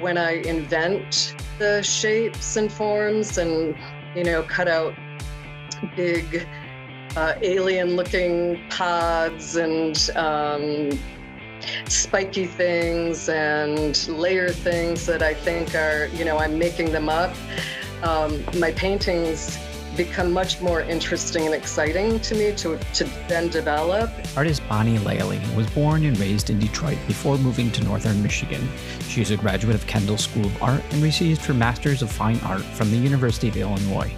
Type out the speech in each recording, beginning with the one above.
when I invent the shapes and forms and, you know, cut out big uh, alien looking pods and um, spiky things and layer things that I think are, you know, I'm making them up. Um, my paintings become much more interesting and exciting to me to, to then develop. Artist Bonnie Lalley was born and raised in Detroit before moving to northern Michigan. She is a graduate of Kendall School of Art and received her Master's of Fine Art from the University of Illinois.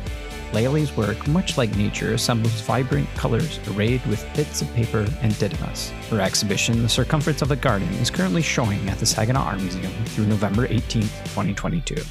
Lalley's work, much like nature, assembles vibrant colors arrayed with bits of paper and detritus. Her exhibition, The Circumference of a Garden, is currently showing at the Saginaw Art Museum through November 18, 2022.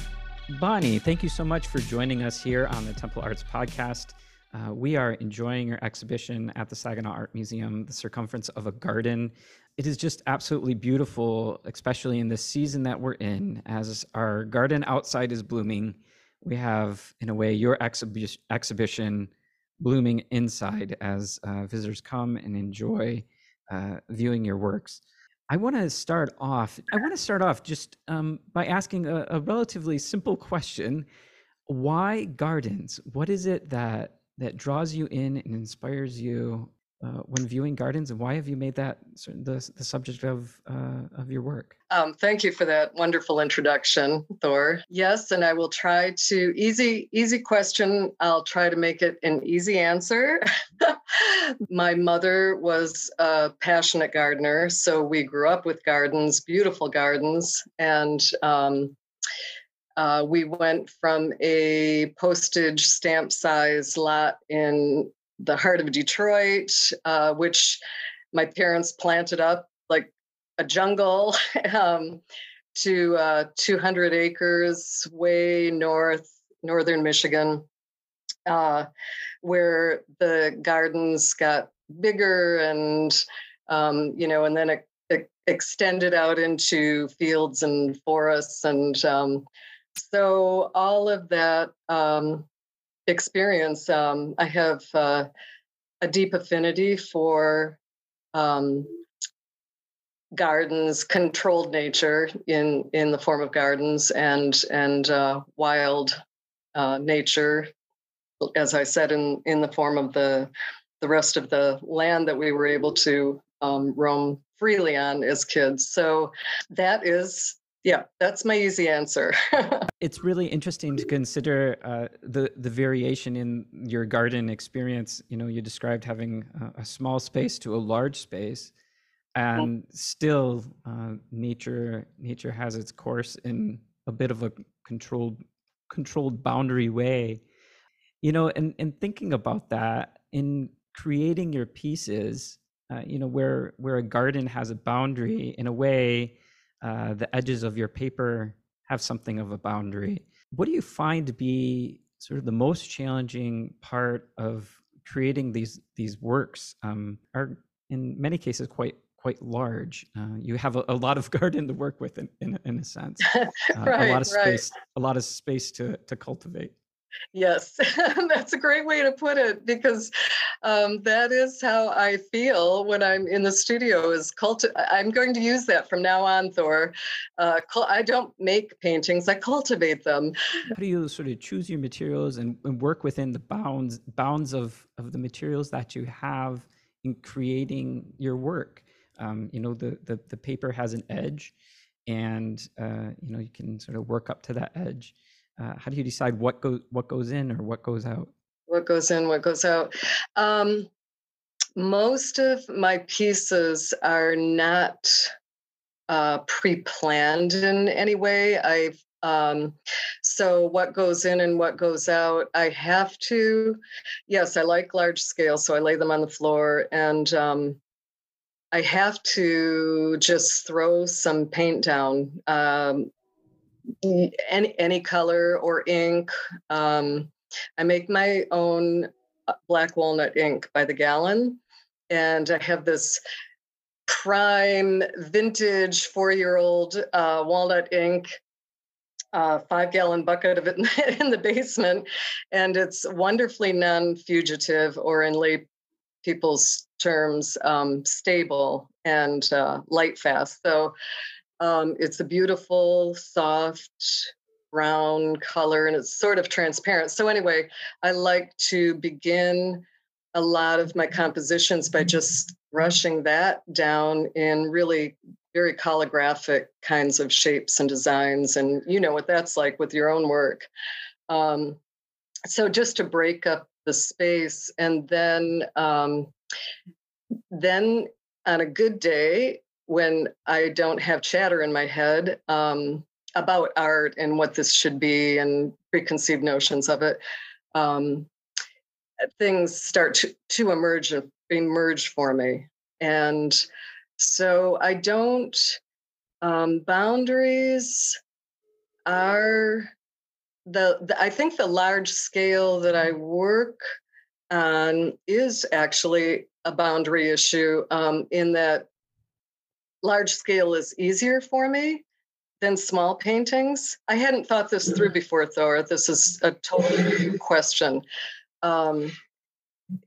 Bonnie, thank you so much for joining us here on the Temple Arts Podcast. Uh, we are enjoying your exhibition at the Saginaw Art Museum, The Circumference of a Garden. It is just absolutely beautiful, especially in the season that we're in, as our garden outside is blooming. We have, in a way, your exhibi- exhibition blooming inside as uh, visitors come and enjoy uh, viewing your works. I want to start off. I want to start off just um, by asking a, a, relatively simple question: Why gardens? What is it that that draws you in and inspires you uh, when viewing gardens, and why have you made that the, the subject of uh, of your work? Um, thank you for that wonderful introduction, Thor. Yes, and I will try to easy easy question. I'll try to make it an easy answer. My mother was a passionate gardener, so we grew up with gardens, beautiful gardens, and um, uh, we went from a postage stamp size lot in the heart of Detroit, uh, which my parents planted up like a jungle, um, to uh, 200 acres way north, northern Michigan, uh, where the gardens got bigger and, um, you know, and then it, it, extended out into fields and forests. And um, so all of that um, experience. Um, I have uh, a deep affinity for um, gardens, controlled nature in in the form of gardens, and and uh, wild uh, nature, as I said, in in the form of the the rest of the land that we were able to um, roam freely on as kids. So that is yeah, that's my easy answer. it's really interesting to consider uh, the the variation in your garden experience. You know, you described having a, a small space to a large space, and still, uh, nature nature has its course in a bit of a controlled controlled boundary way. You know, and and thinking about that in creating your pieces, uh, you know, where where a garden has a boundary in a way uh, the edges of your paper have something of a boundary. What do you find to be sort of the most challenging part of creating these these works? Um, are in many cases quite quite large. Uh, you have a, a, lot of garden to work with, in in, in a sense. Uh, right, a lot of space, right. a lot of space to to cultivate. Yes, that's a great way to put it because um, that is how I feel when I'm in the studio. Is culti- I'm going to use that from now on, Thor. Uh, I don't make paintings; I cultivate them. How do you sort of choose your materials and, and work within the bounds bounds of of the materials that you have in creating your work? Um, you know, the, the the paper has an edge, and uh, you know you can sort of work up to that edge uh, how do you decide what goes what goes in or what goes out? What goes in what goes out. Um, most of my pieces are not uh, pre-planned in any way. I've um, so what goes in and what goes out i have to yes i like large scale so i lay them on the floor and um, i have to just throw some paint down um, any any color or ink. Um, I make my own uh, black walnut ink by the gallon, and I have this prime vintage four year old uh, walnut ink. Uh, five gallon bucket of it in the basement, and it's wonderfully non fugitive or in lay people's terms, um, stable and uh, light fast. So Um, it's a beautiful, soft brown color and it's sort of transparent. So, anyway, I like to begin a lot of my compositions by just brushing that down in really very calligraphic kinds of shapes and designs. And you know what that's like with your own work. Um, so, just to break up the space and then um, then on a good day when i don't have chatter in my head um, about art and what this should be and preconceived notions of it um, things start to, to emerge emerge for me. And so i don't um, boundaries are the, the, I think the large scale that I work on is actually a boundary issue um, in that large scale is easier for me than small paintings. I hadn't thought this through before, Thor. This is a total question. Um,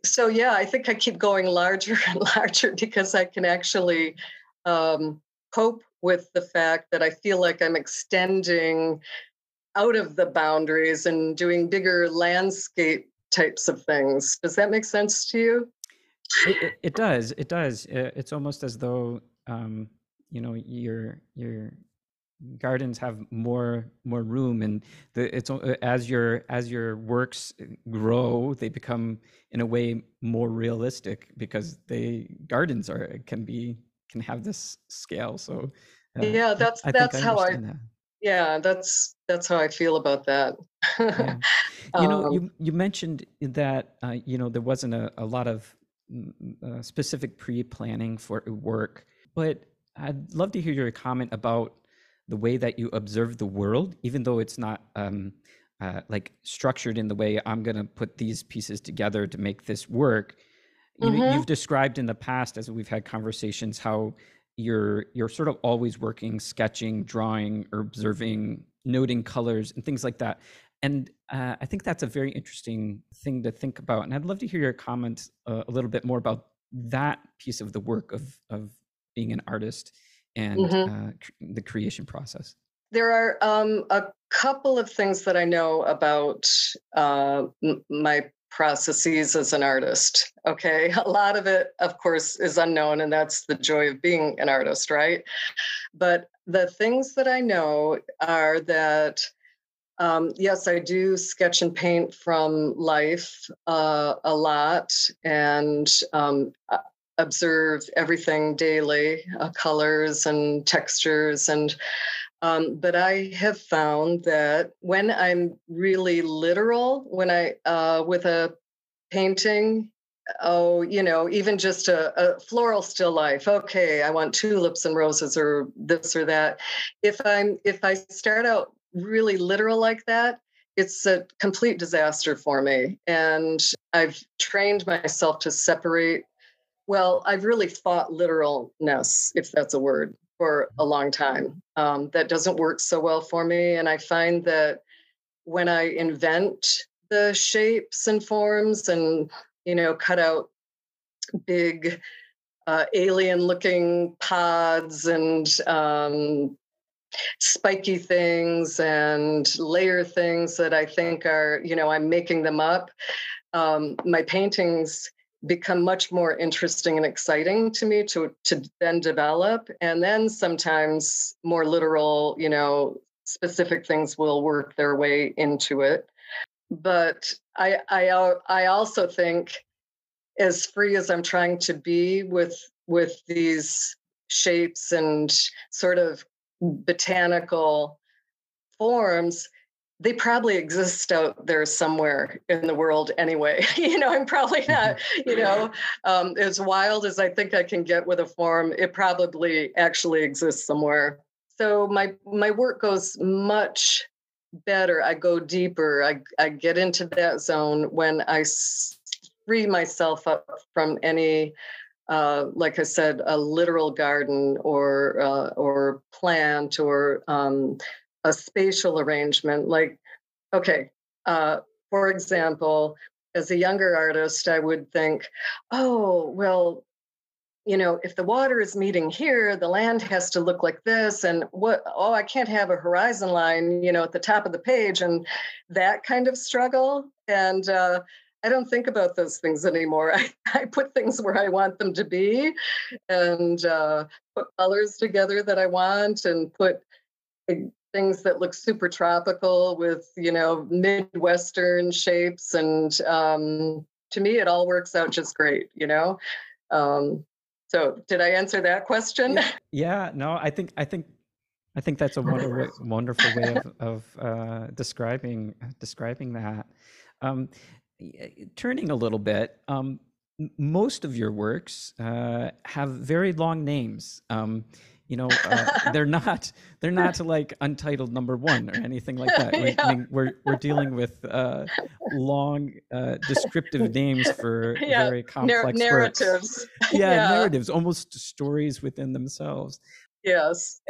so yeah, I think I keep going larger and larger because I can actually um, cope with the fact that I feel like I'm extending out of the boundaries and doing bigger landscape types of things. Does that make sense to you? It, it, it does. It does. It's almost as though um, you know your your gardens have more more room and the, it's as your as your works grow they become in a way more realistic because they gardens are can be can have this scale so uh, yeah that's I, I that's how i that. yeah that's that's how i feel about that. Yeah. you know um, you you mentioned that uh, you know there wasn't a, a lot of mm, uh, specific pre-planning for work but i'd love to hear your comment about the way that you observe the world even though it's not um, uh, like structured in the way i'm going to put these pieces together to make this work you mm-hmm. know, you've described in the past as we've had conversations how you're you're sort of always working sketching drawing or observing noting colors and things like that and uh, i think that's a very interesting thing to think about and i'd love to hear your comments uh, a little bit more about that piece of the work of of being an artist and mm-hmm. uh, the creation process there are um, a couple of things that i know about uh, m- my processes as an artist. Okay. A lot of it, of course, is unknown, and that's the joy of being an artist, right? But the things that I know are that. Um, yes, I do sketch and paint from life uh, a lot and um, observe everything daily uh, colors and textures and um, but I have found that when I'm really literal, when I, uh, with a painting, oh, you know, even just a, a, floral still life. Okay, I want tulips and roses or this or that. If I'm, if I start out really literal like that, it's a complete disaster for me. And I've trained myself to separate. Well, I've really fought literalness, if that's a word for a long time. Um, that doesn't work so well for me. And I find that when I invent the shapes and forms and, you know, cut out big uh, alien looking pods and um, spiky things and layer things that I think are, you know, I'm making them up. Um, my paintings become much more interesting and exciting to me to to then develop. And then sometimes more literal you know specific things will work their way into it. But i i i also think as free as i'm trying to be with with these shapes and sort of botanical forms they probably exist out there somewhere in the world anyway. you know, I'm probably mm-hmm. not, you know, um, as wild as I think I can get with a form, it probably actually exists somewhere. So my my work goes much better. I go deeper. I, I get into that zone when I free myself up from any uh, like I said, a literal garden or uh, or plant or um, a spatial arrangement. Like, okay, uh, for example, as a younger artist, I would think, oh, well, you know, if the water is meeting here, the land has to look like this. And what, oh, I can't have a horizon line, you know, at the top of the page and that kind of struggle. And uh, I don't think about those things anymore. I, I put things where I want them to be and uh, put colors together that I want and put things that look super tropical with, you know, Midwestern shapes. And um, to me, it all works out just great, you know? Um, so, did I answer that question? Yeah, no, I think I think I think that's a wonderful wonderful way of, of uh, describing describing that. Um, turning a little bit, um, most of your works uh, have very long names. You know uh, they're not they're not like untitled number one or anything like that yeah. I mean, we're we're dealing with uh, long uh, descriptive names for yeah. very complex Nar- narratives yeah, yeah, narratives almost stories within themselves yes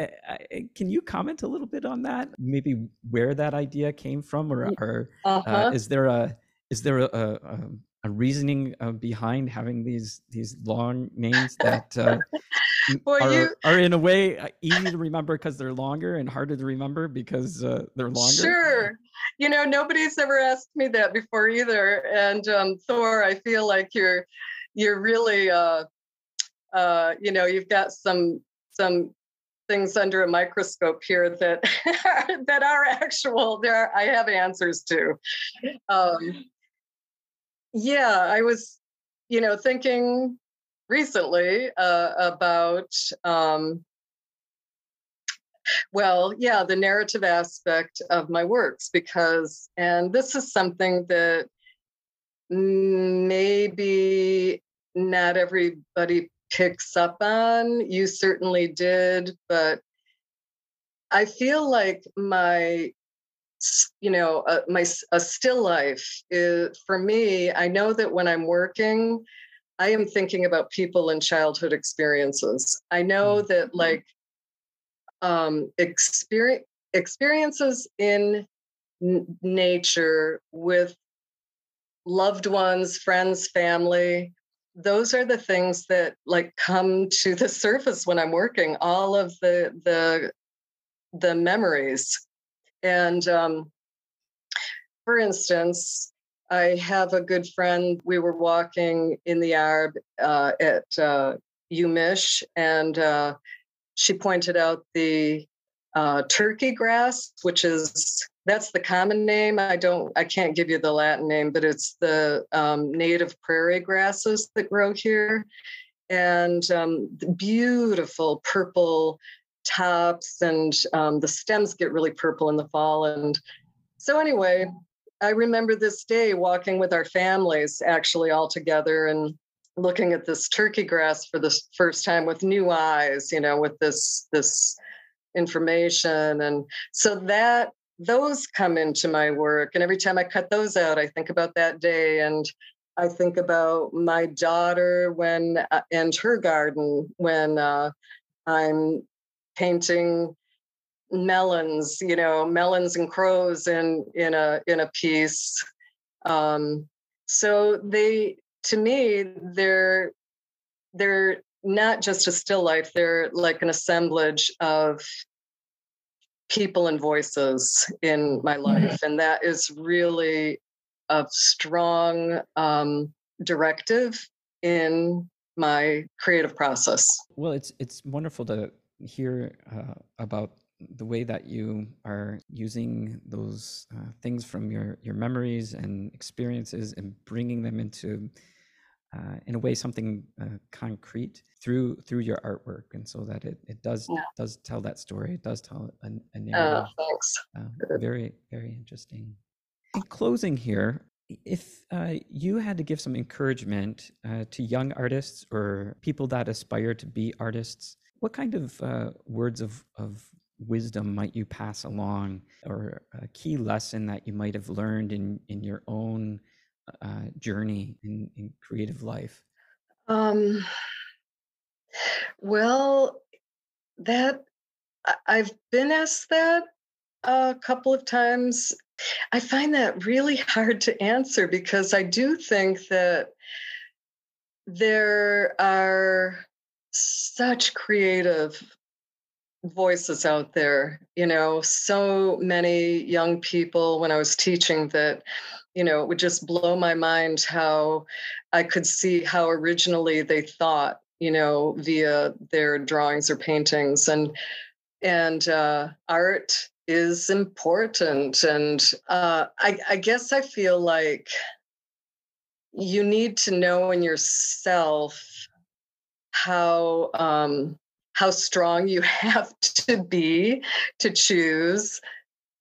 can you comment a little bit on that maybe where that idea came from or, or uh, uh-huh. is there a is there a, a, a reasoning uh, behind having these these long names that well, are, you... are in a way uh, easy to remember because they're longer and harder to remember because uh, they're longer? Sure. You know, nobody's ever asked me that before either. And um, Thor, I feel like you're you're really uh, uh, you know you've got some some things under a microscope here that that are actual there are, i have answers to um, yeah i was you know thinking recently uh, about um, well yeah the narrative aspect of my works because and this is something that maybe not everybody picks up on. You certainly did but i feel like my you know uh, my a still life is for me i know that when i'm working I am thinking about people and childhood experiences. I know mm-hmm. that like um, experience experiences in n- nature with loved ones, friends, family. Those are the things that like come to the surface when I'm working. All of the the the memories, and um, for instance, I have a good friend. We were walking in the Arb uh, at uh, UMich, and uh, she pointed out the uh, turkey grass, which is that's the common name. I don't, I can't give you the Latin name, but it's the um, native prairie grasses that grow here, and um, beautiful purple tops, and um, the stems get really purple in the fall. And so, anyway, I remember this day walking with our families actually all together and looking at this turkey grass for the first time with new eyes, you know, with this this information. And so that those come into my work. And every time I cut those out, I think about that day and I think about my daughter when uh, and her garden when uh, I'm painting melons, you know, melons and crows in in a in a piece. Um, so they, to me, they're they're not just a still life; they're like an assemblage of people and voices in my mm-hmm. life, and that is really a strong um, directive in my creative process. Well, it's it's wonderful to hear uh, about the way that you are using those uh, things from your your memories and experiences and bringing them into uh, in a way something uh, concrete through through your artwork. And so that it, it does yeah. does tell that story. It does tell a, a narrative. Oh, thanks. Uh, very very interesting. In closing here if uh, you had to give some encouragement uh, to young artists or people that aspire to be artists what kind of words of, of wisdom might you pass along or a key lesson that you might have learned in in your own uh, journey in, in creative life? Um well that i've been asked that a couple of times. I find that really hard to answer because i do think that there are such creative voices out there you know so many young people when i was teaching that you know it would just blow my mind how i could see how originally they thought you know via their drawings or paintings. And and uh, art is important. And uh, I, I guess i feel like you need to know in yourself how um, how strong you have to be to choose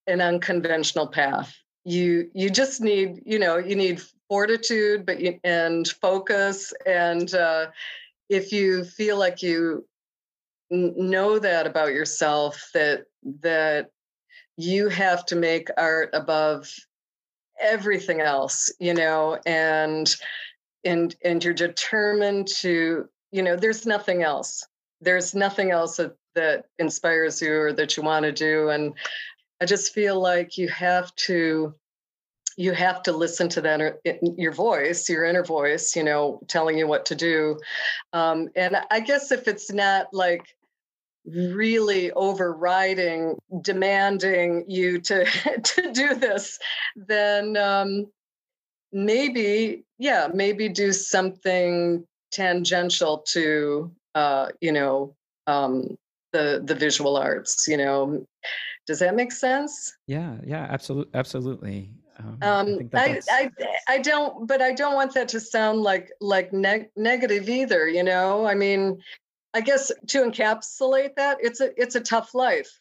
an unconventional path. You you just need you know you need fortitude but you, and focus and uh, if you feel like you n- know that about yourself that that you have to make art above everything else you know and and and you're determined to you know there's nothing else there's nothing else that, that inspires you or that you want to do and i just feel like you have to you have to listen to that your voice your inner voice you know telling you what to do. Um, and i guess if it's not like really overriding demanding you to to do this then um, maybe yeah maybe do something tangential to uh, you know um, the the visual arts you know? Does that make sense? Yeah yeah absolutely absolutely. Um, um I, I, I don't but i don't want that to sound like like neg- negative either you know? I mean i guess to encapsulate that it's a it's a tough life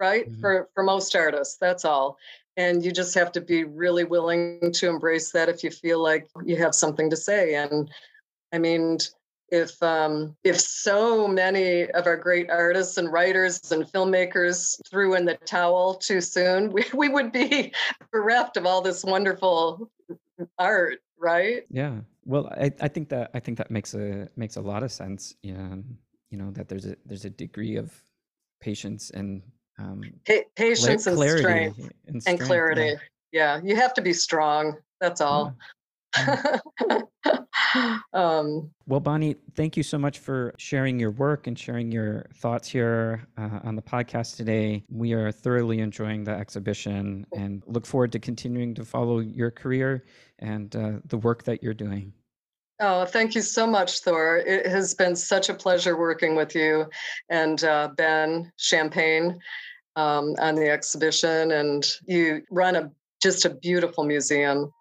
right mm-hmm. for for most artists that's all. And you just have to be really willing to embrace that if you feel like you have something to say. And I mean, if um, if so many of our great artists and writers and filmmakers threw in the towel too soon, we, we would be bereft of all this wonderful art, right? Yeah. Well, I, I think that I think that makes a makes a lot of sense. Yeah, you know that there's a there's a degree of patience and um, pa- patience and, strength and, strength and clarity. Yeah. yeah. you have to be strong. That's all. Yeah. um, well, Bonnie, thank you so much for sharing your work and sharing your thoughts here uh, on the podcast today. We are thoroughly enjoying the exhibition and look forward to continuing to follow your career and uh, the work that you're doing. Oh, thank you so much, Thor. It has been such a pleasure working with you and uh, Ben Champagne um, on the exhibition. And you run a just a beautiful museum.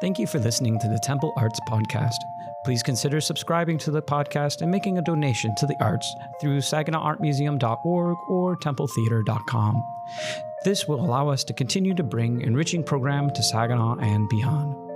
Thank you for listening to the Temple Arts Podcast. Please consider subscribing to the podcast and making a donation to the arts through SaginawArtMuseum.org or TempleTheater.com. This will allow us to continue to bring enriching program to Saginaw and beyond.